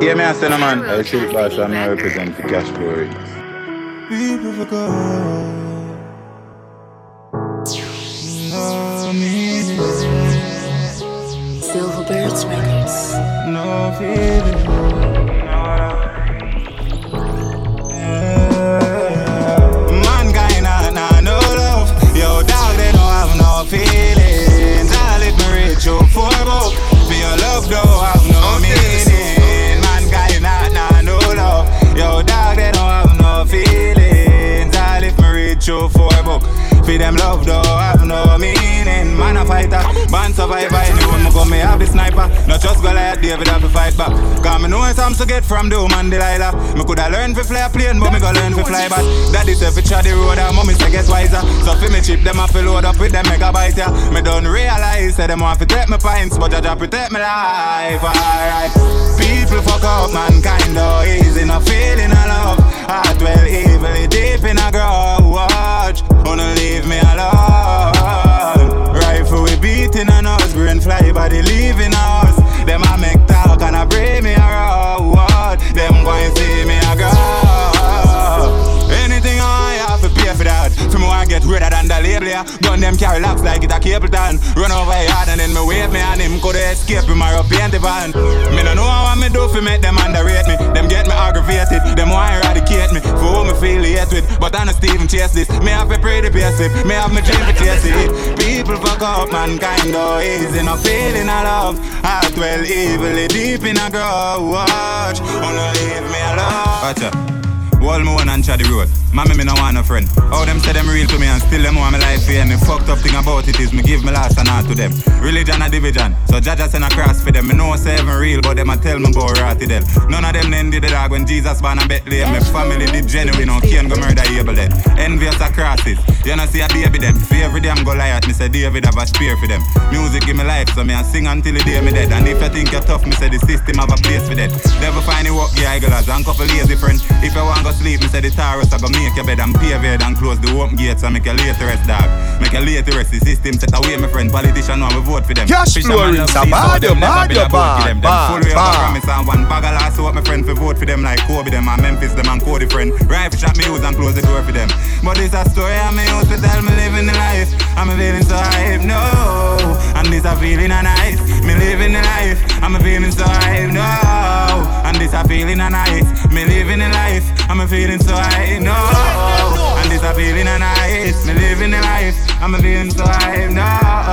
Yeah, me a cinnamon. I shoot flash and I represent the cash glory. People forgot. No meaning. Silverbirds Records. No feeling. For them love, don't have no meaning. Man a fighter, man survivor. Anyone me come, me have the sniper. Not just Goliath, David have to fight back. Cause me know it's to get from Doom and Delilah. Me coulda learned to fly a plane, but me go learn to fly back. Daddy say fi try the road, and mommy say get wiser. So fi me chip them, I fi load up with them megabyte, yeah. Me don't realize, say them want fi take me pints, but Jaja protect me life, alright. People fuck up, mankind, though, easy, no feeling of love. Heart well evilly deep in a grudge. Wanna leave me alone. Rifle we beating on us, brain fly body leaving us. Them I make talk and I bring me around. Them go and see me a go. I get redder than the label, yeah. Gun them carry locks like it a cable tan. Run over yard and then me wave me and him could escape up paint the van. Me no know what me do for make them underrate me. Them get me aggravated. Them want eradicate me. For who me feel hate with. But I know Stephen chase this. Me have pray the basic. Me have my dream to chase it. People fuck up mankind though. Easy no feeling of love. Heart well evilly deep in a grudge. Wanna leave me alone. Out. Wall me one and chat the road. Mommy, me no want no friend. All them say them real to me and still them want me life here. And the fucked up thing about it is me give me last and all to them. Religion a division, so Jaja send a cross for them. Me know say heaven real, but them a tell me about rotty them. None of them then did the dog when Jesus born in Bethlehem. My family did genuine, no can go murder Abel then. Envious a crosses, you know see a David them. Day I'm Goliath, me say David have a spear for them. Music give me life, so me I sing until the day me dead. And if you think you're tough, me say the system have a place for that. Never find it work, yeah, ignorance and couple lazy friend. If you want go sleep, me say the Taurus I go make your bed and pay bed and close the open gates and make a late rest, dog. Make a late rest. The system set away, my friend. Politician want me vote for them. Cash love a bad, never bad, a bad, for them. Them bad, full way of bad. and one bag of last hope my friend for vote for them like Kobe them and Memphis them and Cody friend. Right shot me use and close the door for them. But it's a story I me used to tell me living the life. I'm feeling so hype, no. And this a feeling a nice. Me living the life. I'm feeling so hype, no. And this a feeling a nice. I'm feeling so hype, no. And this a feeling a nice. Me living the life. I'm feeling so hype, no.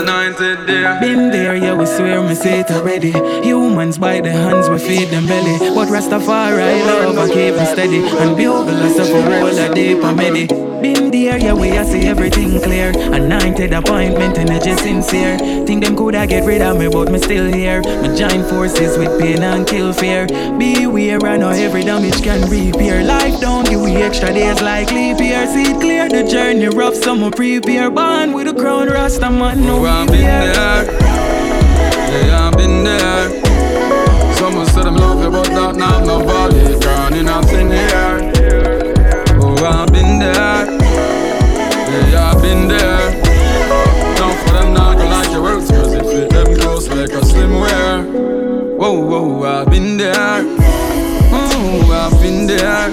Anointed there. Been there, yeah, we swear me say it already. Humans by the hands, we feed them belly. But Rastafari love, I keep steady. And bugle us up a whole a deep and many. Been there, yeah, we I see everything clear. Anointed appointment, energy sincere. Think them coulda get rid of me, but me still here. Me join forces with pain and kill fear. Beware, I know every damage can repair. Life don't give we extra days like leap year. See it clear, the journey rough, some prepare. Born with a crown, Rasta man, no Oh, I've been there. Yeah, I've been there. Someone said I'm you, but that now no valid. Drowning out in air. Oh, I've been there. Yeah, I've been there. Don't for them not go like your words, cause it fit them close like a slim wear. Whoa, whoa, I've been there. Oh, I've been there.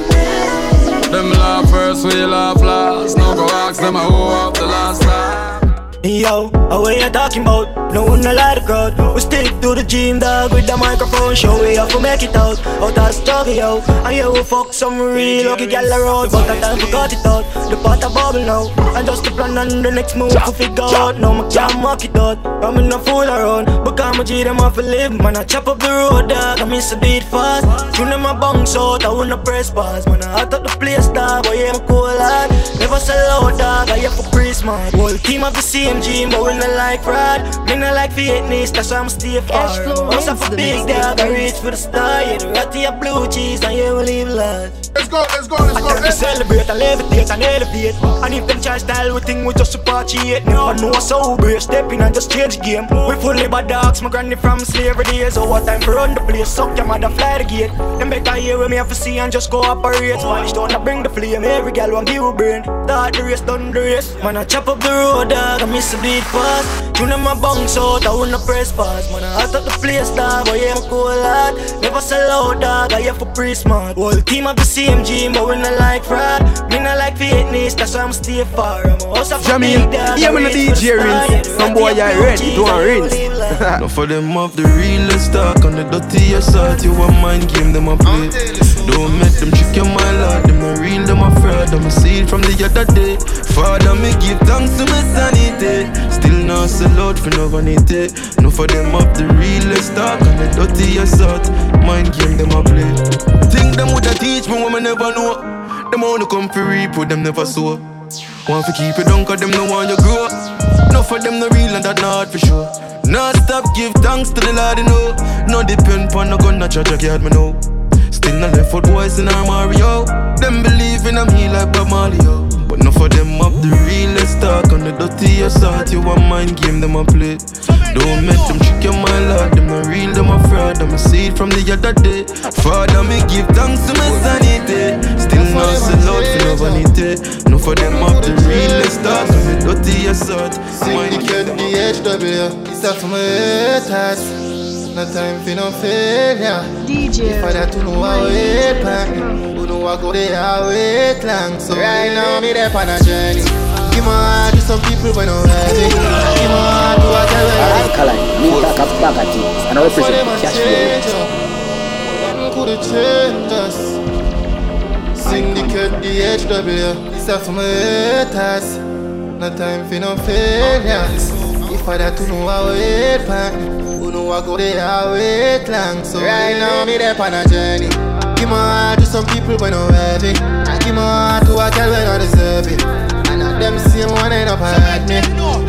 Them laugh first, we laugh last. No go ask them who up the last time. Yo, how what you talking about? No one like the crowd. We stick to the gym, dog, with the microphone. Show we have to make it out. Out of struggle, yo. And yeah, we fuck some real lucky gal around. But that time forgot it out. The pot a bubble now. And just the plan and the next move to figure out. No, my can't mark it out. I'm in a fool around. Because my G them off to live. Man, I chop up the road, dog. I miss a beat fast. Tune them my bunks out. I wanna press pause. Man, I hot up the place, dog. Boy, yeah, I'm cool, lad. Never sell out, dog. I have for man. Whole team of the same gym, but we not like fraud. Me not like fitness, that's why I'm stay far. Cash flow Once I wins for the big mix. dog, I reach for the star. Yeah, the ratty a blue cheese, and you will leave large. Let's go, let's go, let's I go. tell me Let's celebrate and levitate and elevate And if them try style we think we just appreciate No, no sober, step in and just change game We fully bad dogs, my granny from slavery days So what time for run the place, suck your mother fly the gate Them better hear with me have to see and just cooperate Vanish down to bring the flame, every gal want give a brain Start the race, done the race Man I chop up the road dog, I miss a beat fast. You know my bounce out, I wanna press pause. Man, I hot up the place, dog, but yeah, I'm cool hard. Never sell out, dog, I have for pre smart. Whole team of the same gym, but we not like fraud. Me not like fitness, that's why I'm stay far. I'm a house of Jamie, yeah, when the DJ rinse, some boy I ready to rinse. Enough for them off the realest talk on the dirty assault. You want mind game, them a play. Don't make them trick your my lord. Them no real, them a fraud. I'm a seed from the other day. Father, me give thanks to my sanity. Still not sell out for no vanity. No for them off the realest talk on the dirty assault. Mind game, them a play. Think them woulda teach me me never know. Them only come for but them never sow. Want to keep it down, cause them no want you grow. No for them no real and that not for sure. Not stop, give thanks to the Lord, you know. No depend on no gun, no church, I can't me know. Still no left foot boys in Mario. Them believe in I'm here like Bob Marley. But no for them up the realest talk on the dirty assault. You want mind game, them a play. Don't make them trick you, my lord. Them no real, them a fraud. Them a seed from the other day. Father, me give thanks to my sanity. Still not so out for no vanity. No for them up the realest talk on the dirty assault. Mind game, them a play. It's up for my haters. No time for no failure. DJ. If I that to know how wait plan, who know I go there I wait long. So right now me there on a journey. Give my heart to some people when I'm ready. Give my heart to a girl when I'm Alkaline, Link Up Bagati, and I for represent them a Cash. Flow. Them coulda changed us. Syndicate DHW, it's up for my haters. No time for no failure. If I that to know I wait plan, who know I go there I wait long. So right now me there on a journey. Give my heart to some people when I'm heavy. I give my heart to a girl when I deserve it. And not them same one end up hurt me.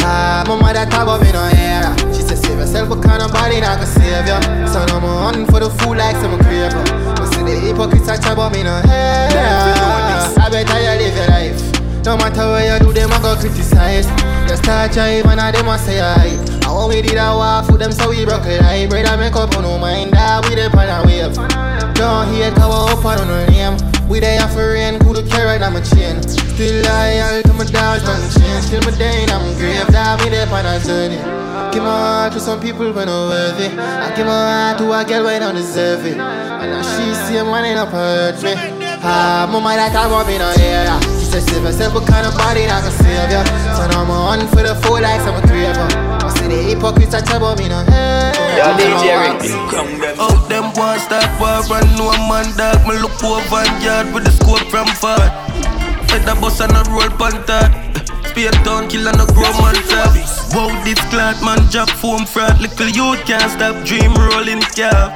Ah, my mother talk about me no era. She said save yourself, but kind of body not gonna save ya. So now I'm on for the fool like some craver. But see the hypocrites I chat about me no era. I better you live your life. No matter what you do, them I go criticize. Just start jive and I them I say I. I want we did a war for them, so we broke it. I brother make up on no mind that we dey pan a wave. Don't how I up on no name. We dey for rain, cool to carry on my chain. Still loyal to my dogs, don't change. Still my day I'm grave, that we dey pan a journey. Give my heart to some people when I'm worthy. I give my heart to a girl when I don't deserve it. And now she see him when up hurt me. Ah, mama that I want me no hear ya. She said yourself, what kind of body not gonna save ya? So now I'm on for the full like some craver. I see the hypocrites I tell me no hear ya. Yo, DJ Rinse. Out them want start war and no man dog. Me look over and yard with the scope from far. Head a bus and a roll pantad Spear town kill and a grow man top Wow this clout man job foam fraud. Little youth can't stop dream rolling car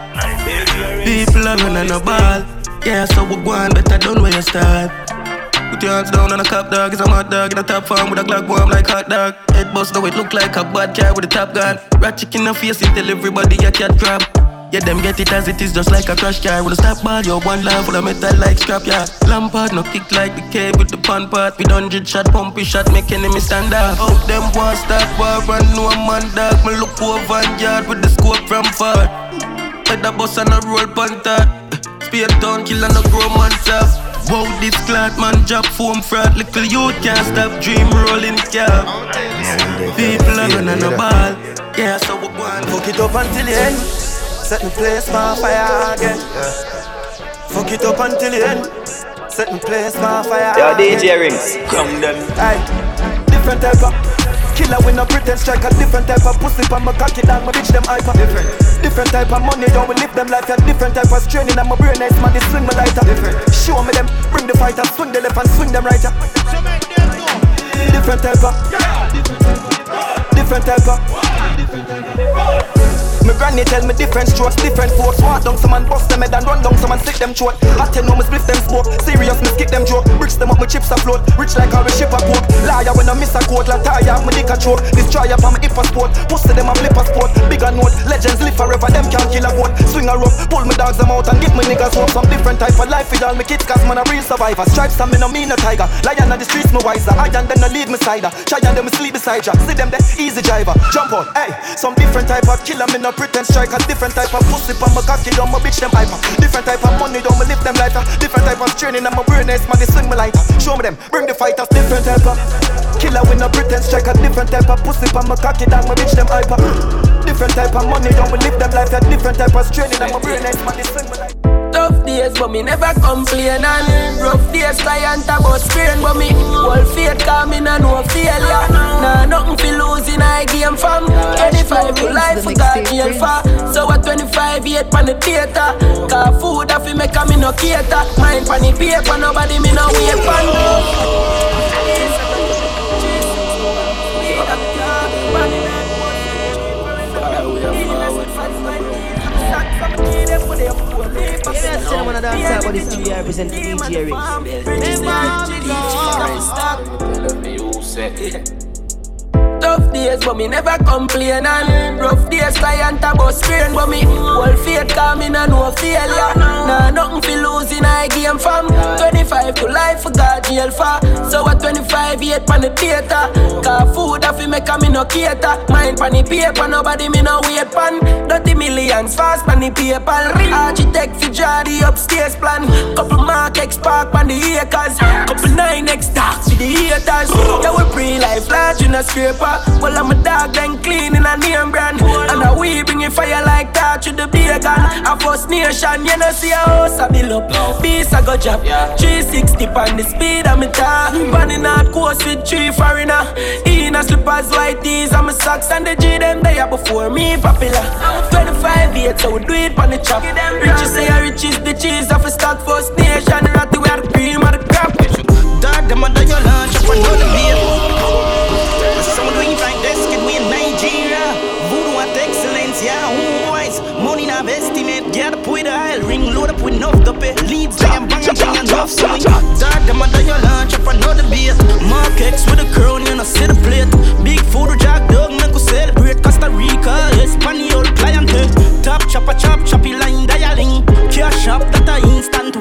People are running a ball. Yeah so we go on better done where you start Put your hands down on a cop dog, it's a mad dog in a top farm with a Glock bomb like hot dog. Head bust though it look like a bad car with a top gun. Rat chick in face, it tell everybody a cat crab. Yeah, them get it as it is, just like a crash car with a stop ball. your one lamp full of metal like scrap yard. Lampard no kick like the cave with the pan part. With hundred shot, pumpy shot, make enemy stand up. Out them want start war and no man dog. Me look over and yard with the scope from far. Head a bus and a roll pantad. Spear town, kill and a grow man. Wow, this clout man job foam fraud. Little youth can't stop dream rolling car. People are running a ball. Yeah, so we go and Fuck it up until the end. Set the place for fire again. Fuck it up until the end. Set the place for fire Yo, again. DJ Rinse. Come them. Aye. Different type of killer with no pretend strike. A different type of pussy on my cocky down. My bitch them hyper. Different. Different type of money, don't we live them life. Yeah, different type of straining. And my brain nice man, they swing my lighter. Different. Show me them, bring the fighter, swing the left and swing them right. yeah. Different type of. Different type of. Me granny tell me different strokes, different folks. Walk down some and bust them head and run down some and stick them throat. I tell no me split them smoke. Serious me skip them joke. Bricks them up, my chips afloat. Rich like how we ship a coke. Liar when I miss a quote. Like tire, me dick a choke. Destroy up on my hip a sport. Pussy them a flip a sport. Bigger note. Legends live forever. Them can't kill a goat. Swing a rope. Pull me dogs them out and give me niggas hope. Some different type of life with all me kids. Cause man a real survivor. Stripes and me no mean a tiger. Lion on the streets me wiser. I and them no lead me cider. Try and them sleep beside ya. See them the easy driver. Jump on. Hey, some different type of killer me no no pretense strike. A different type of pussy on my cocky, don't my bitch them hyper. Different type of money, don't me lift them lighter. Different type of training, I'm a ace, man, they swing me lighter. Show me them, bring the fighters, different type of killer with no pretense strike. A different type of pussy on my cocky, dog, my bitch them hyper. Different type of money, don't me live them lighter. Different type of training, I'm a ace, man, they swing me lighter. Tough days, but me never complain. And rough days, client about strain But me whole faith, cause me no failure. Nah, nothing fi losing, I game from 25 to life, I got jail for. So at 25, yet pan the theater? Cause food, I fi make a me no cater. Mind pan the paper, nobody me no wait pan Yes, cinnamon and dance but this TV represent DJ Rinse. Tough days, but me never complain. And rough days, client about strain But me whole faith, me no know failure. Nah, nothing fi losing, I game from 25 to life, I got jail for. So at 25, yet pan the theater. Cause food, I fi make a me no cater. Mind pan the paper, nobody me no wait pan. Dirty millions, fast pan the paper Architect fi draw the upstairs plan. Couple mark X park pan the acres. Couple nine X stocks for the haters Yeah, we pre-life large in a scraper well, I'm a dog, then clean in a name brand. And a we bring it fire like that to the bacon. A first nation, you know, see a house I build up. Beast I go job. 360 on the speed of me car. Running out course with three foreigner. In a slippers white tees, I'm a socks and the G them there before me popular. 25 years, so we do it on the chop. Riches say rich is the cheese of a stock first nation. Ratty we are the cream of the crop. Dog, them under your lunch, up another beer. Someone doing like this, can we in Nigeria? Voodoo at excellence, yeah, wise. Money not estimate, get up with a aisle ring, load up with enough to pay. Leads, I am banging, bang enough swing. Dog, them under your lunch, up another beer. Mark X with a crown, you know, see the plate. Big food, jack dog, make us celebrate. Costa Rica, Espanol, clientele. Top chopper, chop, choppy line, dialing. Cash up, that a instant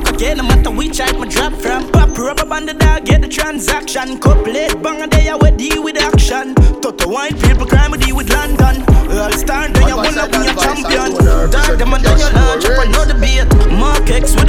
broke again, no matter which I my drop from. Pop rubber band the dog, get the transaction. Couplate, bang a day, I will deal with action. Toto white people crime, we deal with London. All star, then you wanna be a champion. Dog, them and then you launch up another beat. Mark X with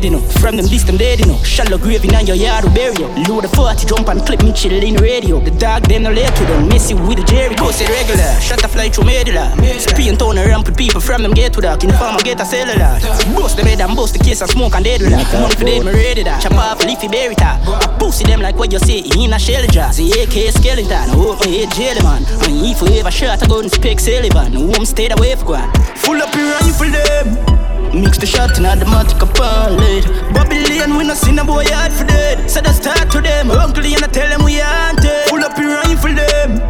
Them lead you. From them list them dead, you know. Shallow grave in your yard to bury you. Load the 40, jump and clip me chill in radio. The dog, them no let to them. Messy with the Jerry. Go say regular. Shut the fly through medulla. Spin tone ramp with people from them get to that. In the farm, I get a cellular. Bust the bed and bust the case and smoke and dead that. Money for them, me ready that. Chop off a leafy berry top. I pussy them like what you say in a shell jar. See AK skeleton. My head jelly man. And if you ever shot a gun, speak Sullivan. Home stayed away for one. Full up your rifle them. Mix the shot in automatic upon late Babylon, we no see no boy hard for dead. So they start to them. Uncle and I tell them we haunted Pull up your rifle them.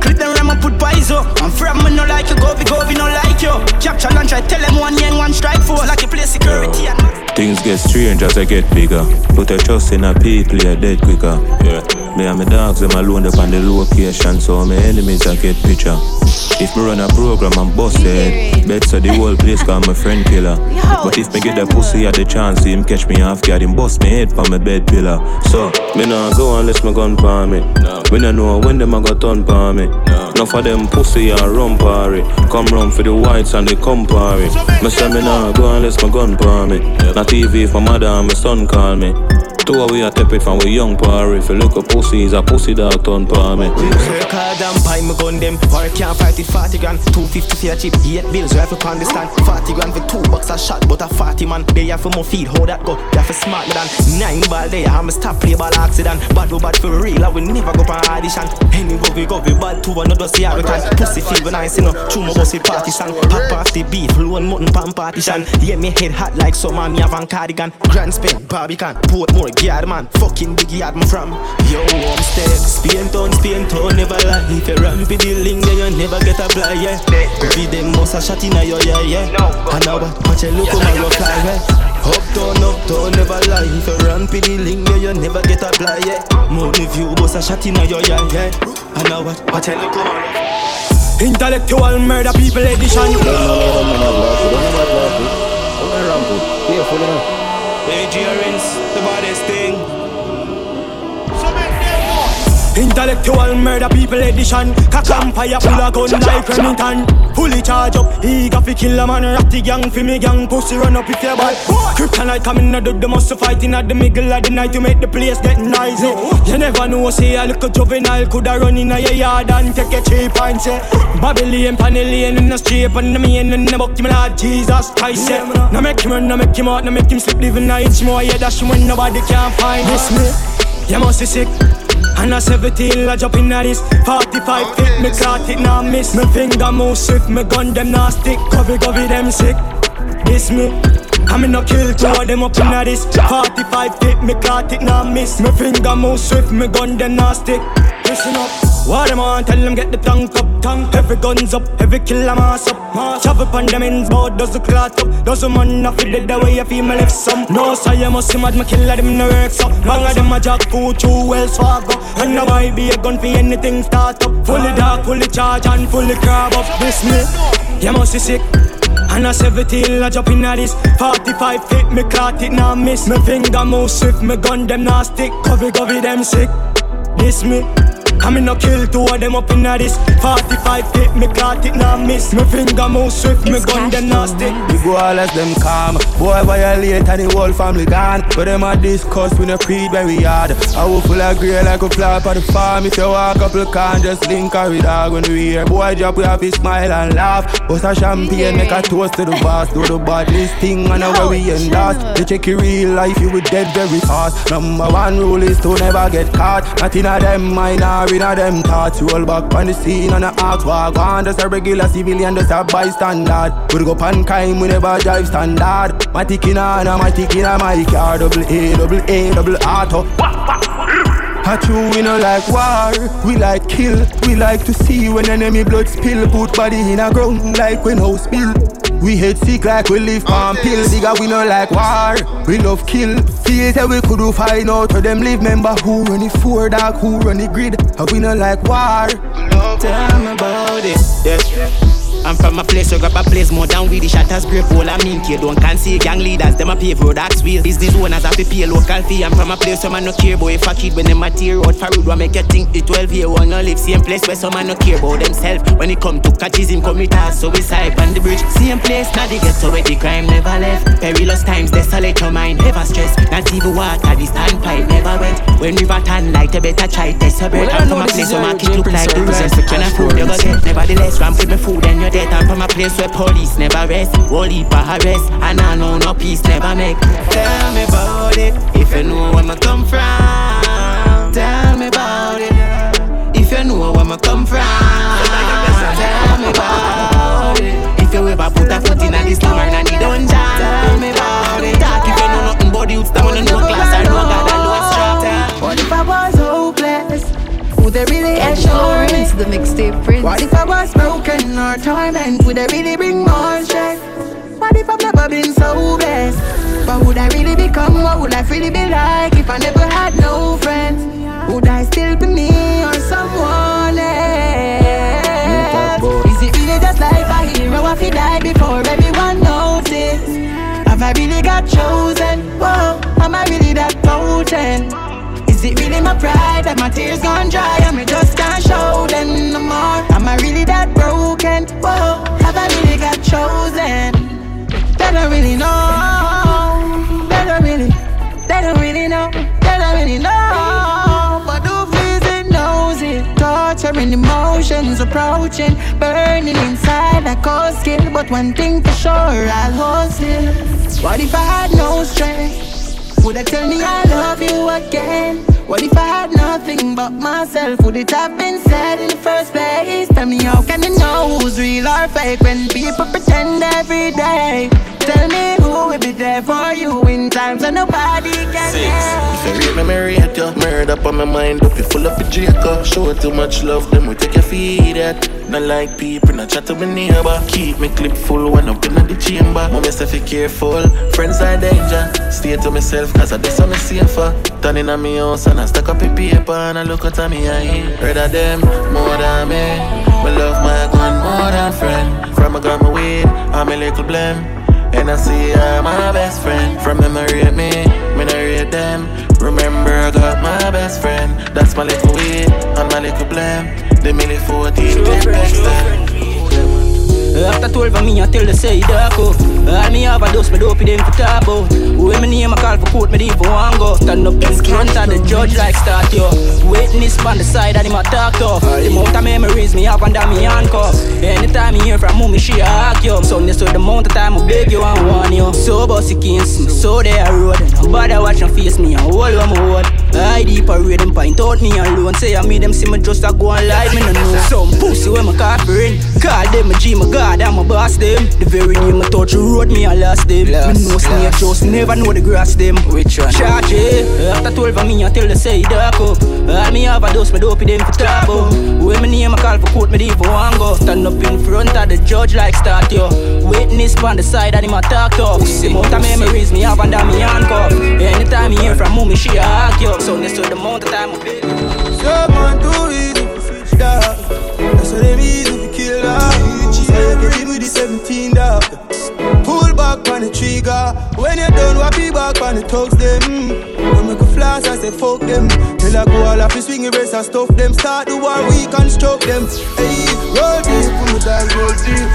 Clip them ram and put pies up. I'm from me no like you, go be go be no like you. Capture lunch, I tell them one yen, one strike for Like you play security and Things get strange as I get bigger. Put a trust in a people, you're dead quicker. Yeah. Me and my dogs, them alone up on the location, so my enemies I get picture. If me run a program, I'm busted. Bet so the whole place call my friend killer. But if me get the pussy at the chance, him catch me half guard, him bust me head from my bed pillar. So, me nah go unless my gun palm me. No. We nah know when them I got turn palm me. No. Enough of them pussy and run party. Come run for the whites and they come party. Me say me nah go unless my gun palm me. Not TV for and my son call me. Two we a tap it from? We young party. If you look a pussy, is a pussy that turn palm me. Work hard and buy me. Gun them Or I can't fight it 40 grand 250 for a chip 8 bills rifle on the stand 40 grand for two bucks a shot But a 40 man. They have for more feed How that go? They have for smart me than Nine ball there I'm a stop play ball accident. Bad go bad for real I will never go for audition Any go we go we bad two another see how can Pussy feel when I see no True my bossy party song Pop off the beat Loan mutton pan partition Yeah me head hot like summer Me have a cardigan. Grand spin Barbican. Portmore backyard, man. Fucking big yard, man from. Yo, I'm step. Spain town, Spain town, never lie. If you ramp with the link, then you never get a fly, yeah. Baby, them must a shot in a yo, yeah, yeah. And now what? Watch a look, come and go fly, yeah. Uptown, uptown, never lie. If you ramp with the link, then you never get a fly, yeah. Money view, bust a shot in a yo, yeah, yeah. And now what? Watch a look, come and Intellectual murder people edition. Nigerians, the baddest thing. Intellectual murder people edition. Cock empire full of gun like Remington. Fully charge up, eager fi kill a man. Ratty gang fi me gang, pussy run up if you bad. Kryptonite coming out of the muscle fighting at the middle of the night to make the place get noisy. You never know, say a little juvenile coulda run in a yard and take a cheap and say Babylon, Panellian in the street and the main in the buck, me Lord Jesus Christ. Yeah. Now make him run, now make him out, now make him sleep living nights more. Yeah, that's when nobody can find this me. You must be sick. And a 17, I jump in at this 45 fit, me caught it, now miss. Me finger move swift, me gun them now stick. Covey, covey, them sick. This me. I'm in no kill two of them up in a this 45 fit, me caught it, now miss. Me finger move swift, me gun them now stick Listen up. What them on, tell them get the tank up, tank Every guns up, every killer mass up. Chop up. On them ends, board does the clot up. Does the man off it the way you feel my left some. No, so you must see mad, me killer them no work so Bang of them a jack food, two Wells Fargo And now I be a gun for anything start up. Fully dark, fully charge and fully crab up. This me, you must be sick. And a 17, I jump in at this. 45 fit, me caught it, now miss. Me finger move swift, me gun them now stick. Covey, covey, them sick. This me I me no kill two of them up in a this. 45 fit, me caught it now miss. Me finger move swift, me gun them nasty. We go all as them calm. Boy violate and the whole family gone? But them a discuss, we no creed very hard I will full of grey like a flap on the farm. If you walk couple can just link her with dog when we hear. Boy drop, we have to smile and laugh. Bust a champagne, make a toast to the boss. Do the badness thing and know where we end last You check your real life, you will dead very fast. Number one rule is to never get caught. Nothing of them minor in a them thoughts Roll back on the scene and a ask walk on Just a regular civilian, just a bystander. We go pan crime, we never drive standard. My tick in on, my tick in my car. Double A, double A, double auto. I true, we no like war, we like kill. We like to see when enemy blood spill. Put body in a ground like when house spill we hate sick like we live on pill. Digga we no like war. We love kill. Feel that we could do find out where them live Member. Who run the four dog? Who run the grid And we no like war? Tell me about it. Yeah. I'm from a place where grab a place more than with the shatters great hole I mean kid don't can see gang leaders them a pave road axe wheel business owners have to pay local fee. I'm from a place where man no care boy if a kid when them a tear out for road what make you think the 12 year one no live? Same place where some man no care about themselves. When it come to catches him come with us so we side on the bridge. Same place now they get so where the crime never left. Perilous times desolate your mind never stress. Not even water the standpipe never wet. When river turn light you better try test your breath. I'm from a place where my market look like the rest. and a food you go get. Nevertheless ramp with me food and your death I'm from a place where police never rest. Whole heap arrest And I know no peace never make. Tell me about it If you know What if I was broken or torment? Would they really bring more stress? What if I've never been so blessed? But would I really become? What would life really be like if I never had no friends? Would I still be me or someone else? Is it really just like a hero? I feel die before everyone notice. Have I really got chosen? Whoa, am I really that potent? Is it really my pride that my tears gone dry and me just can't show them no more? Am I really that broken? Whoa, have I really got chosen? They don't really know. They don't really, they don't really know. They don't really know. But feels it knows it. Torturing emotions approaching, burning inside like cold skin. But one thing for sure, I'll still. What if I had no strength? Would I tell me I love you again? What if I had nothing but myself? Would it have been said in the first place? Tell me how can you know who's real or fake when people pretend every day? Tell me will be there for you in times when nobody can Six. If you rate me, me rate you. Murder up on my mind, up you full of the Draco. Show too much love, then we take your feed at. Not like people, not chat to my neighbor. Keep me clip full when up in the chamber. Mama say be careful, friends are danger. Stay to myself, cause I do something safer. Turning on me house and I stack up a paper and I look at me eye. Rather them more than me. Me love my gun more than friend. From a gun my weed, I'm a little blame. And I see her my best friend. From them I rate me, me rate them. Remember I got my best friend. That's my little weed and my little blame. The milli 14 get next After 12 of me, I tell the say dark up. All me have a dose, me dope them for about. When me name, I call for court, me leave for one go. Stand up in front of the judge like start yo. Witness on the side, and him a talk tough. The amount of memories me have under me handcuff. Anytime me hear from mommy, she a hack you. So this the amount of time I beg you and warn you. So bossy against me, so they a road. Nobody watch and face me and hold on my word. I deep a read them point out me alone. Say I made them see me just a go on live, me no know. Some pussy when my car friend. Call them a G, my God, I'm a boss them. The very day my touch road, me I lost them. Lost, me know snake lost. just never know the grass them. Which one? Charge it. After 12 of me, I tell the say dark up. All me have a dose, me dope them for talk about. When me name, I call for court, me leave for one go. Stand up in front of the judge like start yo. Witness on the side, and him a talk tough. The amount of memories me have under me handcuff. Anytime you hear from mommy, she a hack you. So this is the amount of time I beg you. Someone too easy for switch dog. That's why them easy to kill dog. You get with the 17 dog. Pull back on the trigger. When you're done, walk be back on the thugs them. When make a flash, I say fuck them. Till I go all off the swing race and stuff them. Start the war, we construct them. Hey, roll deep, put down, roll deep.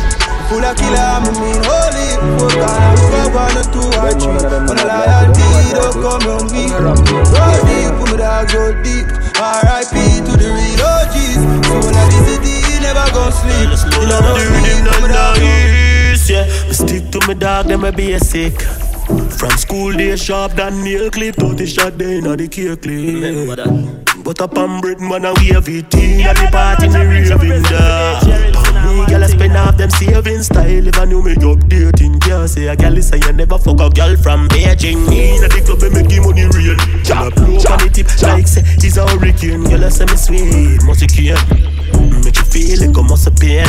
Full of killer, I mean holy. Fuck on, fuck one or two or three. When I loyalty, don't come on me. Roll deep, put down, roll deep. R.I.P. to the real OGs. So when I visit the never gon' sleep. Love the the rhythm, none down. nice, yeah. Me stick to me dog, them a basic. From school day sharp than nail clip, 30 shot day inna the cake clip. But up on Britain, man, I wave it in at the party, me raving. Me, girl, I spend half them savings style. If I knew me updating, can't say a girl listen, you never fuck a girl from Beijing. Inna the club, make him money real. Girl, I blow on the tip like say he's a hurricane. Girl, I say me sweet, must care. Make you feel it must appear.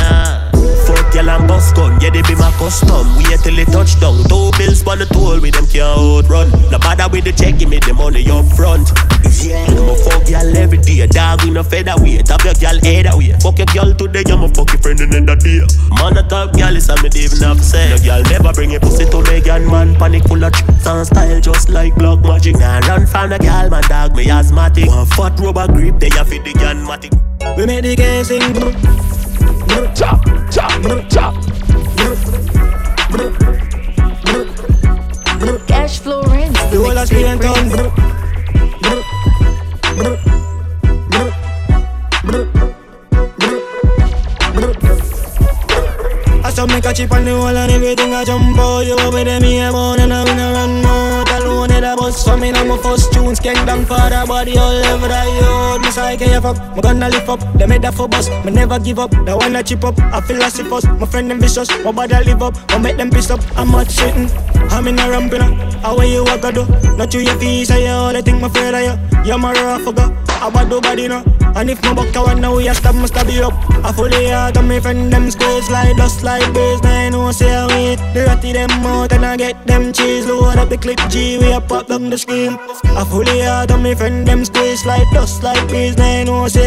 Fuck girl and bus gun, yeah they be my custom. Wait till it touch down. Two bills on the toll with them can't outrun. No bother with the check, give me the money up front. Yeah, I'm a fuck girl every day. Dog we no featherweight. Have your girl head away. Fuck your girl today, I'm a fuck your friend another day. Man a top girl is a me even have say. No girl never bring a pussy to me, gun man. Panic full of tricks and style just like block magic. Nah run from the girl, man dog me asthmatic. One fat rubber grip, they a fit the gun matic. We make the game sing. Chop, chop, chop. Cash flow Rinse. The whole of Spain town. I saw make a chip on the wall and everything I jump out You over there me a born and I'm in a run out In the bus for me now my first tunes King down for the body all over the yard Me say can you fuck, me gonna lift up. They made that for bus, me never give up. The one that chip up, I feel like first. My friend them vicious, my body live up. I make them piss up, I'm not shitting I'm in a ramping how are you a do? Not you your say you all the thing my afraid of you You're my forgot, I bad oh, do body now and if my buck I want now, you stab, must stab you up. I fully out on me friend, them squares like dust like birds. Now I know, say I wait. The ratty them out and I get them cheese. Load up the clip G, we a pop down the scheme. I fully out on me friend, them squares like dust like birds. Now I know, say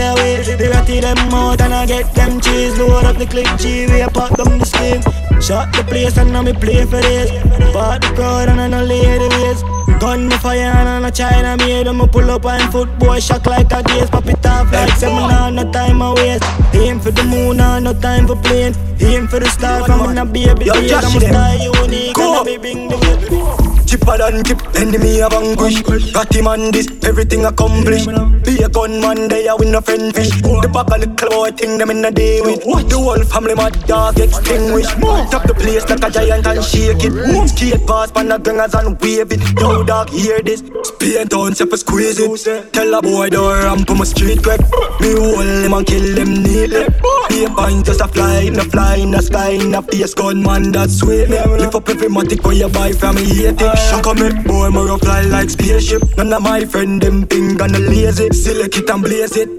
them out and I get them cheese. Load up the clip G, we a pop down the screen. Shot the place and now me play for this. Part the crowd and I know lady ways. Gun me fire and I'm a China made them pull up on foot boy shock like a gaze. Pop it off like seven on no time I waste. Aim for the moon on no time for playing Aim for the star from I baby. Yo, Josh, I'm a star unique and I be bring the Chipper than chip, enemy a vanquish. Got him on this, everything accomplished. Be a gunman, they are win a friend fish. The back of little boy thing them in a day with. The whole family mad dog extinguished. Top the place like a giant and shake it. Skate pass pan the gangers and wave it. Yo dog, hear this. Spain town, step a squeeze it. Tell a boy don't ramp on my street quick. Me hold him and kill him neatly. Be a pint just a fly in the fly in the sky in the face gunman that sweet. Lift up every matic where you buy from me hate it. Shock on me, boy, me rough fly like spaceship. None of my friend them and the lazy. Select it and blaze it.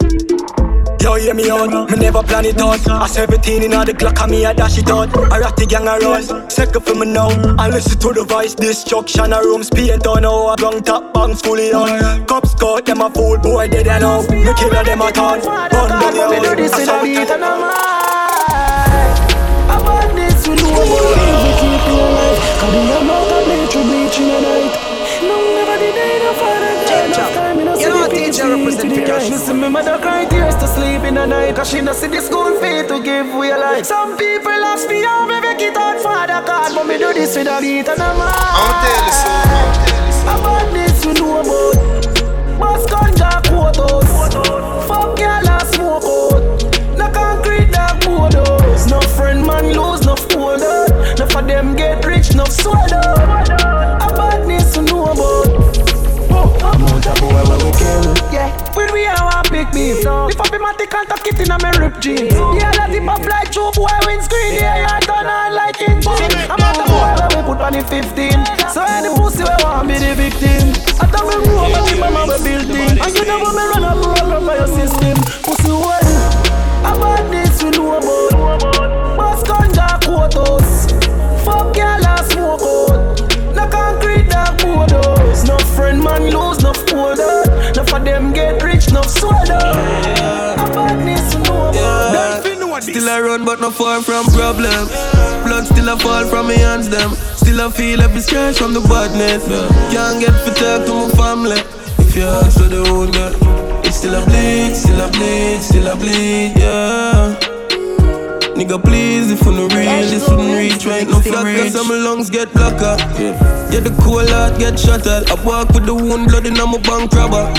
Yo, hear me out, me never plan it out. I 17 in all the Glock and me I dash it out. I rock the gang around, second for me now. I listen to the voice, destruction a room. Paint on how I long top bangs fully on Cops caught them a fool, boy dead and out. Me killer them a ton, run down the Me do this in a beat and I'm About this we know see the represent for cash Listen, me mother cry tears to sleep in the night. Cause she no see the school fee to give we a life. Some people ask me how me make it out father God But me do this with a beat and I'm high I'll tell you so, I'll tell you so About this we know about Bus ganja quotas. Fuck y'all and smoke out. No concrete dark borders. No friend man lose, no folder No for them get rich, no sweater one big beef If I be my tick and tuck it in a me rip jeans. Yeah, that tip up like two boy windscreen Yeah, I turn on like engine. Amount of boy where we put on the 15 So any pussy we want be the victim. I tell me roll up with mama we built in. And you when me run up, run up by your system. Pussy well About this Still I run but not far from problem. Blood still I fall from my hands them. Still I feel every scratch from the badness Can't get fit talk to my family. If you ask for the girl It's still a bleed, still a bleed, still a bleed, yeah. Nigga please, if you no real, this wouldn't reach right No flat, cause some lungs get blocker. Yeah, the cool heart get shattered. I walk with the wound blood in my bank robber.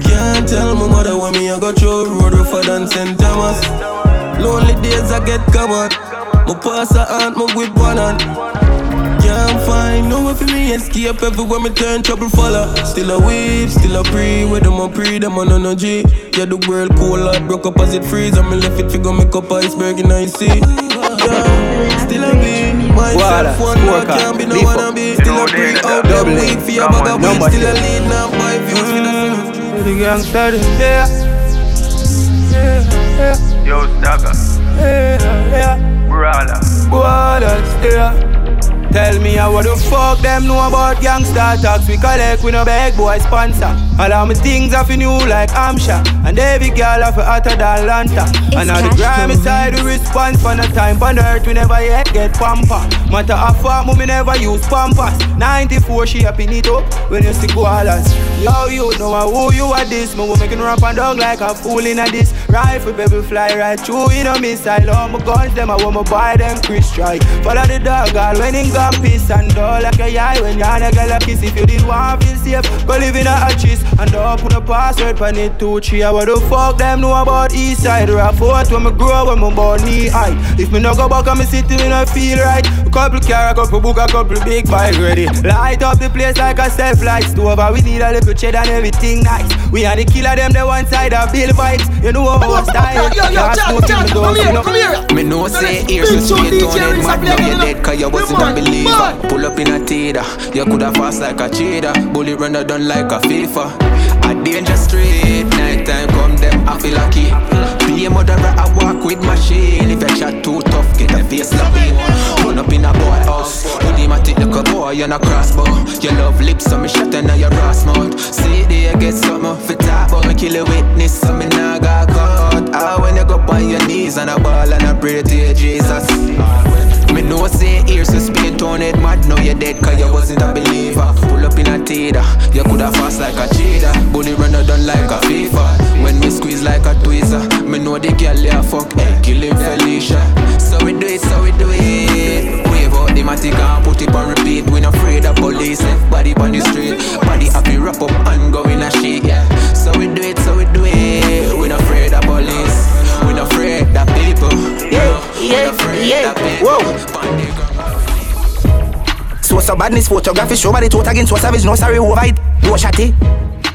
Can't tell my mother when me I go through road rougher than St. Thomas Lonely days I get covered. My pass a aunt, my whip one hand. Can't find no way for me escape everywhere me turn trouble follow. Still a weep, still a pre, with them a pre, them on no G. Yeah, the world cold heart broke up as it freeze And me left it figure make up iceberg in I see yeah, Still a be. Myself one more can't be no one to be. Still a pre out them weak for your bag of weed Still a lead now buy views for the The gangster, yeah. Yeah, yeah. Yo, Stagger. Eh, yeah, yeah. Brawler. Borders, yeah. Tell me how the fuck them know about gangsta talks We collect we no big boy sponsor All of my things are for new like Amsha And every girl are for hotter than Lanta. And now the grimy side we response for no time. On earth we never yet get pamper Matter of fact, me never use pampers. 94 she happy it up. When you see koalas Yo, you know who you are this. Me will making rap and dog like a fool in a this. Rifle baby fly right through in a missile. All my guns them I want me buy them Chris strike. Follow the dog all when in got peace And all. Like a eye when you're a girl a kiss If you did want feel safe Go live in a hatches And don't put a password on it two three What the fuck them know about east side? Or a fort when me grow when me born knee high. If me no go back and me city me no feel right. A couple car, a couple book, a couple big bike ready. Light up the place like a self light. Stove And we need a little cheddar and everything nice. We are the killer them the one side of bill vibes You know our style Yo, yo, Can't Jack, smoke Jack, in the door, come here, come here. Me know say ears Big so Show straight DJ on it Rinse Mad up now like you a- dead cause you wasn't a man, believer. man. Pull up in a Tida. You coulda fast like a cheetah. Bullet runner done like a FIFA Danger street Night time come them I feel lucky. Be a murderer I walk with machine. If you chat too tough get a face sloppy Run up in a boy house. Him a tick like a boy and a crossbow. You love lips so me shot and your ass mouth. See there get something for talk But me kill a witness. So me nah got caught. Ah when you go on your knees and a ball and a pray to Jesus me know say ears and spin torn head mad. Now you're dead cause you wasn't a believer. Pull up in a Tida, you coulda fast like a cheetah. Bunny run done like a FIFA. When we squeeze like a tweezer, me know the girl ya fuck, eh, hey, killing Felicia. So we do it, so we do it. Wave out the matic and put it on repeat. We not afraid of police, left body on the street. Body happy wrap up and go in a sheet, yeah. So we do it, so we do it. We not afraid of police. Badness, photography, show body, tote against what savage, no sorry over it. No shotty.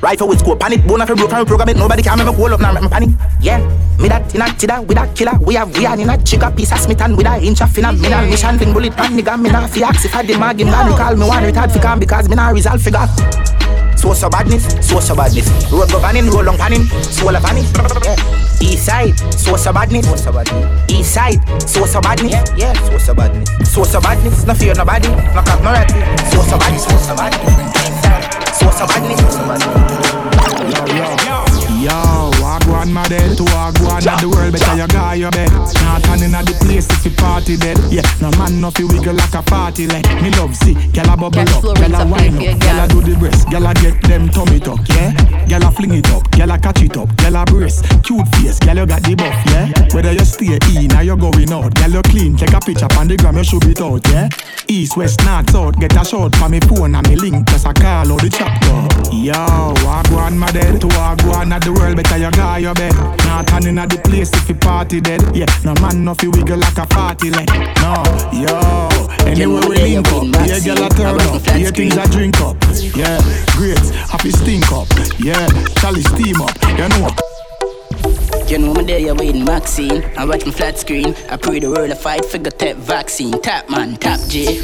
Rifle with scope, panic, bone after broke, from program it, nobody can me hold up now, panic. Yeah, me that in a tida with a killer. We have we are in a chica piece of smith and with a inch of finna. Me nah mission thing bullet pan nigga, me nah fi ask if I the mag him, nah call me one retard fi come because me nah result figure. So so badness, so so badness. Road go vanning, roll long panning, soul of vanning. Yeah. East side, so so badness. So so badness. East side, so so badness. Yeah, yeah. So so badness. So so badness. No fear nobody, no cap no rat. So so badness, so so badness. So so badness, so so badness. Yo, walk one my dead to walk one at the world better you guy your bed. Not turning at the place if you party dead. Yeah, no man no fi wiggle like a party like me love see. Gyal a bubble up, gyal a wine up, gyal a do the breast, gyal a get them tummy tuck, yeah. Gyal a fling it up, gyal a catch it up, gyal a brace, cute face, gyal you got the buff, yeah. Whether you stay in or you going out, gyal you clean, take a picture on the gram you should it out, yeah. East, west, north, south, get a shot for me phone and me link, just a call out the chapter. Yo, walk one my dead to walk one at the world better you guy your bed. Not turning at the place if you party dead. Yeah, no man no fi wiggle like a party like. No, yo. Anyway we link up, yeah, girl a turn up, yeah, things I drink up. Yeah, great, happy stink up. Yeah, Charlie steam up. You know. You know me there, you waiting vaccine. I watch my flat screen. I pray the world a fight figure tap vaccine. Tap man, tap J.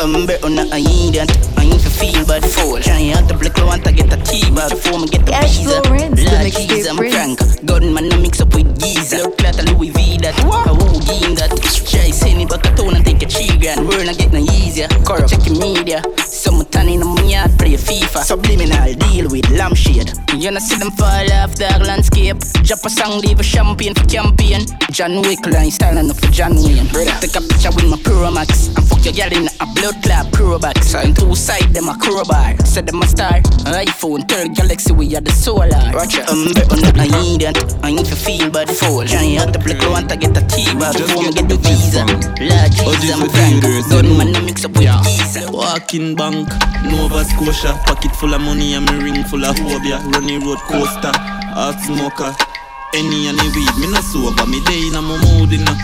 I'm better on a idiot. I ain't for feel but fall. Trying out the black want to get a T-bag before me get the visa. Lord Jesus, I'm crank. Gunman I mix up with geezer. Look like a Louis V that. A who game that. Try send it back a tone and take a tree grand. We're not getting easier. Corrupt. Check your media. Some tan in my yard play FIFA. Subliminal deal with lampshade. You know see them fall off dark landscape. Drop a song, leave a champagne for campaign. John Wick line style enough for John Wayne. Take a picture with my Pro Max. And fuck your girl in a blood clot Max. So in side them a crowbar. Said them a star. iPhone, third galaxy, we are the solar. Roger. Um, I'm better than I need that. I ain't for feel bad fall. Trying out the black want to get a T-bag before me get the visa. Lord Jesus, I'm frank. Gunman I mix up with geezer. Walking bank, Nova Scotia, pocket full of money and me ring full of phobia. Running road coaster, hot smoker. Any and any weed, me no sober, me day in a my mood in uh,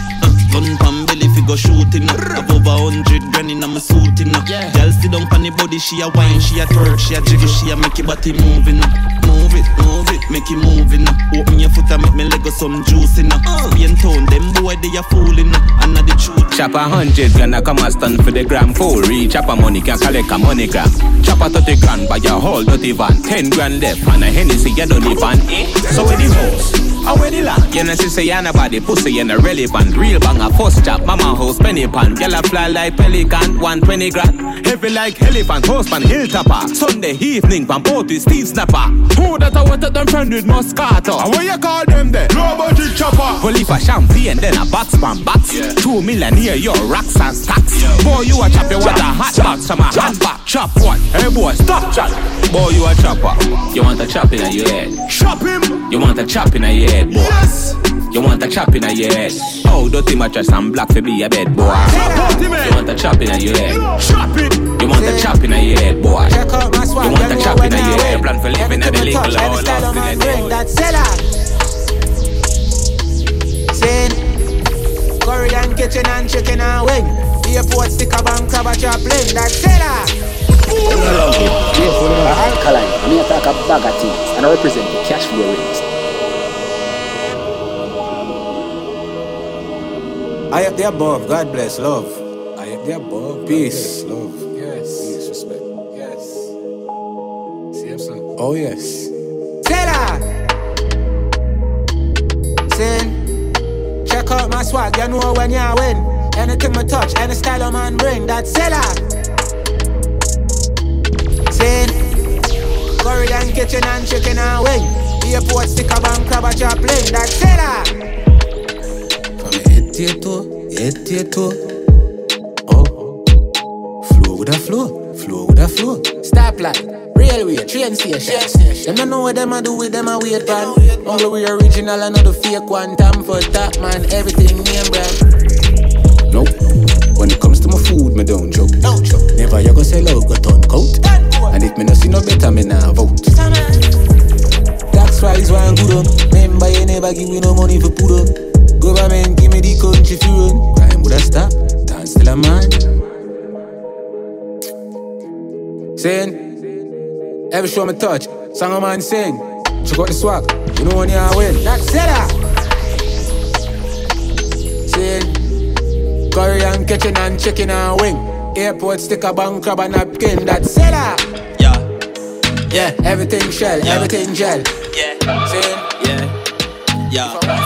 Gun pan belly fi go shooting up Have over hundred grand in a my suit in a Girl sit down pan the body, she a wine, she a twerk, she a jiggle, she a make your body moving up Move it, move it, make it moving up Open your foot and make me leg go some juice in a Spain town, them boy they a fooling up And the truth Chop a hundred grand, I come and stand for the gram. Full reach, chop a money, can collect a money gram. Chop a 30 grand, buy a whole dirty van. 10 grand left, and a Hennessy, you don't even eh? So where the house? The land? You know, she say, you nobody pussy, you no relevant Real bang a first chop, mama house, penny pan. Girl a fly like pelican, 120 grand. Heavy like elephant, horse pan, hilltopper. Sunday evening, pan boat with Snapper. Who that I wanted them friend with Moscato? And what you call them there? No budget chopper. Well, if a champagne, then a box pan box. Yeah. Two million here, your rocks and stacks. Yeah. Boy, you a chop, you want a hot box from a hot box. Chop what? Hey boy, stop chat Boy, you a chopper. You want a chop in your head Chop him. You want a chop in your head, boy. Yes. You want a chop in your head Oh, dirty mattress and black to be a bed, boy. You want a chop in your head Chop it. You want a chop in your head, boy. You want a chop in your head Plan for living at the legal law Lost in the day That seller. Sin. Korean kitchen and chicken and wing. Airport sticker bank crab a chop link That seller. Alkaline, I'm here to talk about bag of things. And I represent the cash flow rinse. I up the above, God bless, love. I up the above, peace, love. Yes. Peace, respect. Yes. See sir. Oh, yes. Taylor! Sin. Check out my swag, you know when you win. Anything me touch, any style a man bring, that's seller. Sin. Korean kitchen and chicken and wing. Airport sticker bank crab a chop link, that's seller. Head to toe, head to toe. Oh, flow with a flow, flow with a flow. Stoplight, railway, train station. Them don't know what them a do with them a wait pan. Only we original and not the fake one. Time for top man, everything name brand. Nope. When it comes to my food, me don't joke. Don't joke. Never you go sell out, go turn coat. And if me no see no better, me nah vote. Tax wise one good up. Remember you never give me no money for put up. Government give me the country you run. Crime would have stopped. Dance till I'm man. Saying, every show me touch, song a man sing. Check out the swag, you know when you win. That's it. ah. Saying, curry and kitchen and chicken and wing. Airport sticker, bank crab and napkin. That's it. ah. Yeah. Yeah, everything shell, Yeah. everything gel. Yeah. Saying, Yeah. Yeah.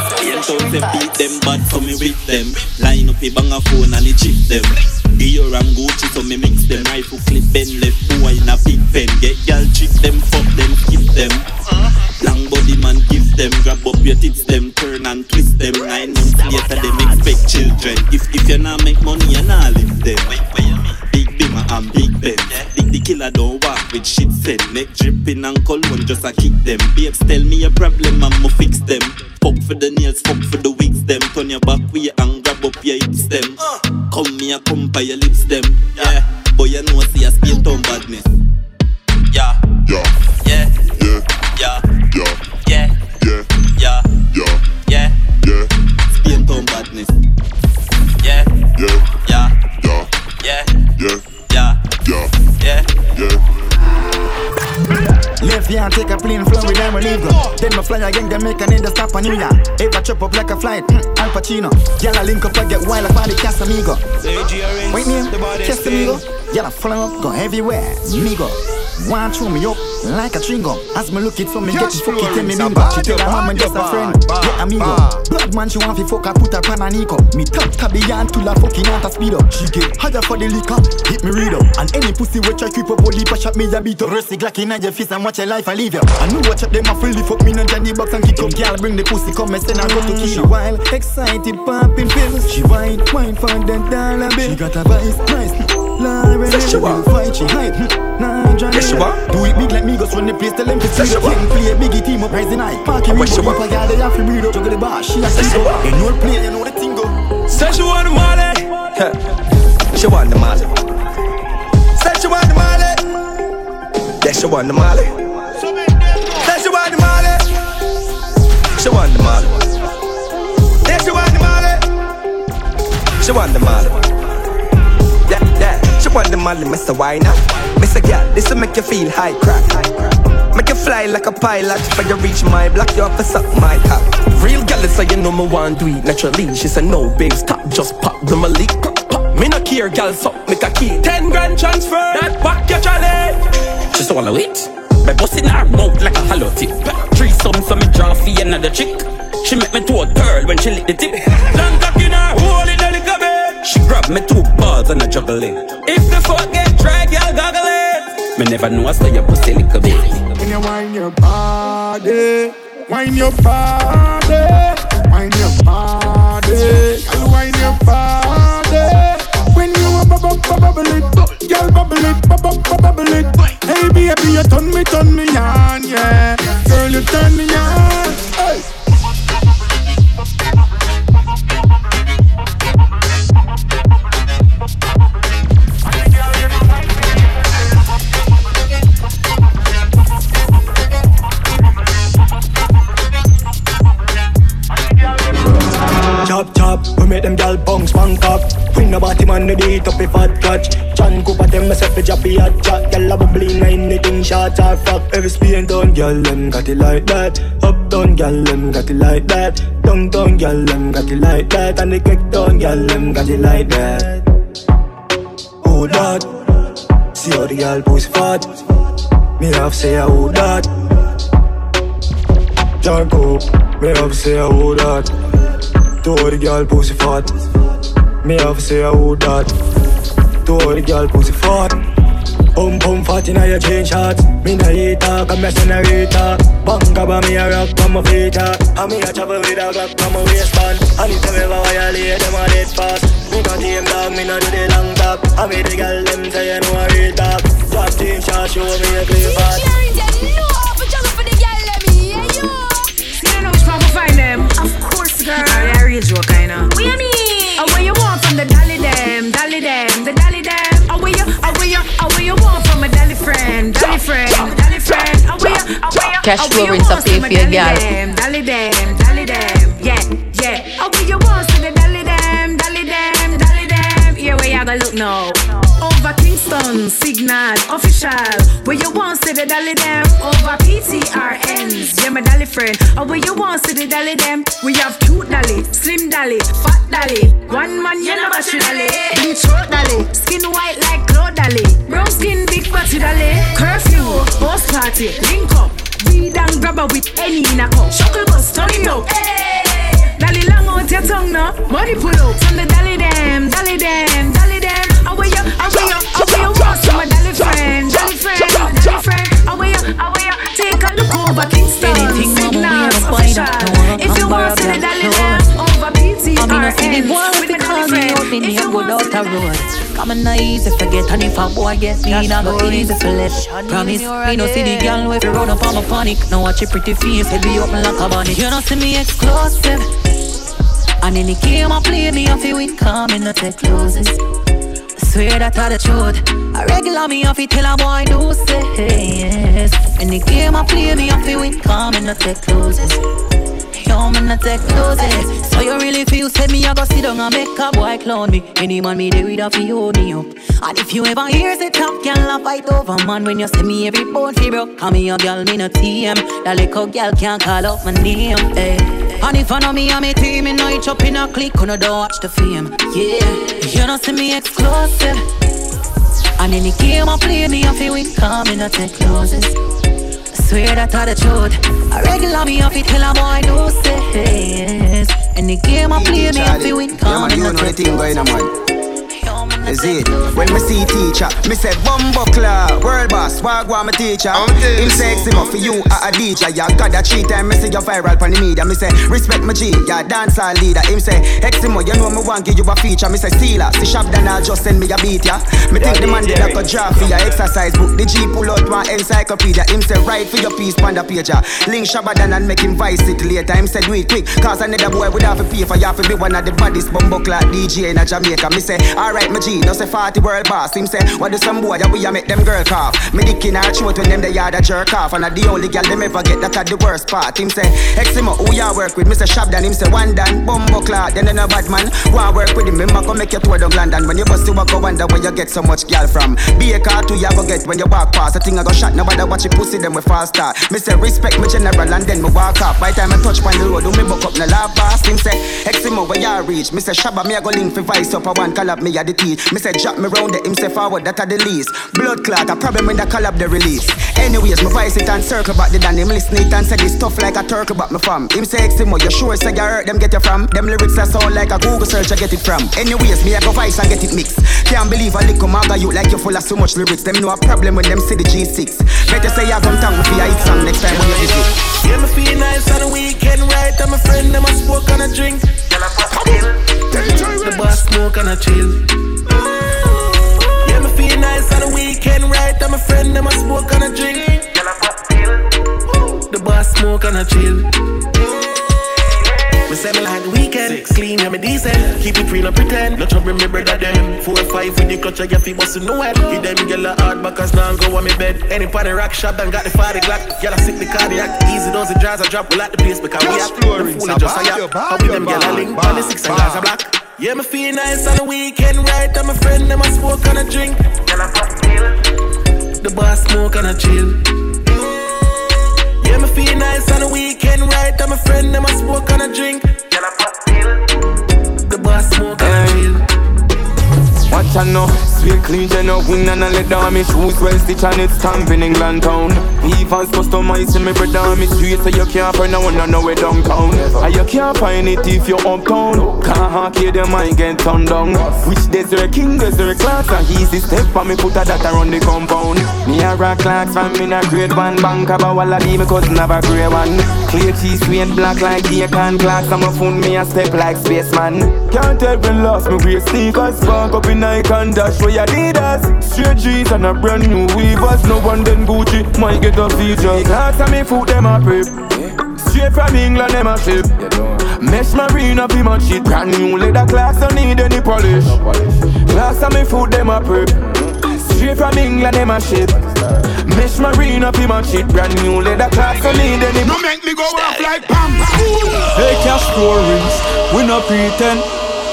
Eight thousand beat them bad so me with them. Line up a bang a phone and it chip them. Dior and Gucci so me mix them. Rifle clip bend left boy in a big pen. Get gal trick them, fuck them, skip them. Long body man give them. Grab up your tits them, turn and twist them. Nine months later them expect children. If if you not make money you not live them. Big Bimmer and Big Ben. Think the killer don't walk with shit said. Neck dripping and cologne just a kick them. Babes tell me a problem I'ma fix them. Fuck for the nails, fuck for the wigs them. Turn your back way and grab up your hips them. Uh. Come me a come by your lips them. Yeah, boy you know see a spain town badness. And take a plane, fly with them and leave go. Then my fly again, then make a need to stop on New York. Ever chop up like a flight, mm, Al Pacino. Y'all link up, I get wild like the Casamigo. Wait me, Casamigo. Y'all follow up, go everywhere, migo. One throw me up like a chewing-gum As me look it, so me get it, fuck it, tell me mingo She tell her mama just a friend, yeah amigo. Blood man, she want fi fuck her, put her pan and Nico Me top tabby and to la fucking out a speed up. She get higher for the liquor, hit me read up. And any pussy which I creep up, holy pa up me a beat up. Rusty Glock in your face and watch your life I leave you I know watch up them a fully fuck me and Johnny box and kick up. Girl bring the pussy, come and send her go to kill mm. She wild, excited, popping pills. She wine, wine for the dollar bill. She got a vice, price, Lauren, Say she want. fight, she hype, hmm. nah, Johnny Yes, she want. Do it big like me, go run the place, tell them to see she the thing Play a biggie team up, rising high Parking What with she the want. people, girl, they have to breed up Juggle the bar, she a she want. You know the play, you know the thing go Say she want the money. she want the money. Say she want the money. Yeah, she want the money. Say she want the money. She want the money. Yeah, she want the money. She want the money. Want the money, Mr. Why? Mr. Girl, this will make you feel high crack. Make you fly like a pilot For you reach my block, you have to suck my cock Real gal is say you know me want do it naturally She said no big stop, just pop the leak pop, pop. Me no care, gal, suck a key Ten grand transfer, that back your challenge She swallow it. By busting her mouth like a hollow tip. Three sums so me draw for another chick. She make me to a pearl when she lick the tip. Long cock in her hole in. She grab me two balls and I juggle it. If the fuck get dry, girl goggle it. Me never know I say your pussy a bit. When you wind your body, wind your body, wind your body, girl, wind your body. When you a bubble, bubble it, girl, bubble it, bubble, bubble it. Hey baby, you turn me, turn me on, yeah. Girl, you turn me on. Shot or fuck. Every speed down, gal them got it like that. Up down, gal them got it like that. Down down, gal them got it like that. And the kick down, gal them got it like that. Who that? See how the gal pussy fat. Me have say who that? John Coop, me have say who that? To all the girl pussy fat Me have say who that To all the girl pussy fat Boom boom, fat inna your jean shorts. Me nah eat talk, I'm a generator. Bang up me a rock from my feature. And me a travel with a Glock from my waistband. And if you ever violate them a dead fast. Me got team dog, me nah do the long top. And me the girl them say you know I real top. Drop team shot, show me a clean part. Yeah, yeah, no, for just for the girl, let me hear you. You don't know which one proper find them. Cash oh, you flow rinse want up pay for your them, dolly them, dolly them. Yeah, yeah. Oh, where you want from the dolly them, dolly them, dolly them. Yeah, where you gonna look now? Over Kingston, Signal, Official. Where you want to the dolly them over PTRNs. Yeah, my dolly friend. Or where you want to the dolly them. We have cute dolly, slim dolly, fat dolly. One man, you never should dolly. Bleach throat dolly, skin white like cloud dolly. Brown skin, big body dolly. Curfew, host party, link up. Weed and grabber with any in a cup. Shuckle bus, turn it up. Hey. Dolly long out your tongue now. Money pull up. From the dolly them, dolly them, dolly them. Away you, away you, away you. Want some my dolly friend, dolly friend, dolly friend. Away you, away you. Take a look over Kingston. Anything Signal, official. If you want to the dolly them, over PTRN. Dolly me friend. out in If here you go want out to the road. Come and not easy forget, and if a boy get me, I go easy for left. Promise me no see the girl if you run up on my panic. Now watch your pretty face, head be open like a bunny. You don't see me exclusive. And any game I play, me off it with calm and not take closes. I swear that I the truth. I regular me off it till a boy do say yes. Any game I play, me off it with calm and not take closes. Yo, man, not take closes. So you really feel say me, I go sit down and make a boy clown me. Any man me, they with a fi hold me up. And if you ever hear the top girl a fight over man, when you see me every bone fi broke, call me a girl, me no TM. That little girl can't call up my name. Hey. And if I know me and me team, me know it up in a click, when I don't watch the fame. Yeah, you don't see me exclusive. And any game I play, me I feel win, in, I take closes. I swear that I the truth. I regular me off it till a boy do say yes. Any game I play, me I feel win, Yeah, come man, in, you know the thing going on, man. Is it? When me see teacher, me say bumbo world boss, wag my teacher. Him say him up for you a a DJ. Yeah, got that cheat time me see you viral pon the media. Me say respect my G, yeah, dancehall leader. Him say Eximo, you know me want give you a feature. Me say Steeler, see shop then I'll just send me a beat, yeah. Me think the man did a good job for your exercise book. The G pull out one encyclopedia. Him say write for your piece pon the page, yeah. Link shabba then and make him vice it later. Him say do it quick, cause another boy would have to pay for you have to be one of the baddest bumbo clad DJ in a Jamaica. Me say alright, my G, no say 40 world boss. Him say what do some boy that we a make them girl cough. Me dick in her throat when them they yard a jerk off, and I the only girl them ever get that at the worst part. Him say Eximo, uh, who ya work with? Me say then him say one dan bumbo clad. Then then a bad man, want work with him. Him a go make you tour down London. When you bust you walk go wonder where you get so much girl from. Be a car to you go get when you walk past. I think I go shot nobody watch it pussy them with fast start. Me say respect me general and then me walk up. By time I touch on the road, do me buck up no laugh past. Him say Eximo uh, where you reach. Me say Shabba me a go link for vice up a one collab me a the teeth. Me say drop me round the him say forward that are the least. Blood clot a problem when the collab the release. Anyways, my vice it and circle back the dan him listen it and say this stuff like a turkey but me fam. Him say Eximo, you sure say you heard them get you from? Them lyrics that sound like a Google search I get it from. Anyways, me a go vice and get it mixed. Can't believe a little maga you like you full of so much lyrics. Them know a problem when them see the G6. Better say you come tongue for your hit song next time when you visit. Yeah, me feel nice on the weekend, right? I'm a friend, them a smoke and a drink. The boss smoke and a chill. Yeah, me feel nice on the weekend, right? I'm a friend, them a smoke and a drink. The boss smoke and a chill. Me say like the weekend, clean, yeah me decent. Keep it real, no pretend. No trouble, me brother them. Four or five when you clutch, I get feet bustin' no head. Give them get a hard backers now and go on me bed. Any party rock shop, done got the 40 Glock. Girl, I sick the cardiac. Easy those the drives, I drop. We like the place because we have the fool is just a yap. How we them get a link, on the six and guys are black. Yeah, me feel nice on the weekend, right? I'm a friend, them a smoke and a drink. Girl, I pop The boss smoke and a chill. Yeah, me feel nice on the weekend, right? I'm a friend, them a smoke and a drink. The boss smoke and a chill. Watch out now, sweet clean, gen up, win and I let down me shoes well stitch and it's stamping England town. Evans customizing me bread down me street so you can't find no one nowhere downtown. And you can't find it if you're uptown. Can't hack you, them might get turned down. Which desert king, desert class, and easy step and me put a dot around the compound. Me a rock clocks from me a grade one bank about all of me because never grey one. Clear cheese, sweet black like Deacon clocks, I'm a phone me a step like spaceman. Can't tell when lost me wear sneakers, spark up in and dash for your leaders. Straight G's and a brand new weavers. No one then Gucci might get a feature. Class and me food them a prep. Straight from England them a ship. Mesh marine up in my shit. Brand new leather class don't need any polish. Class and me food them a prep. Straight from England them a ship. Mesh marine up in my shit. Brand new leather class don't need any. No make me go off like pam. Hey, cash stories, we no pretend.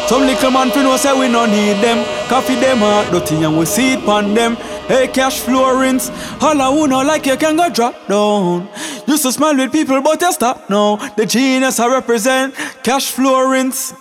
Some little man fi know say we no need them. Coffee them out dirty and we see it pon them. Hey, cash flow rinse. All I know like you can go drop down. Used to smile with people, but you stop now. The genius I represent. Cash flow rinse.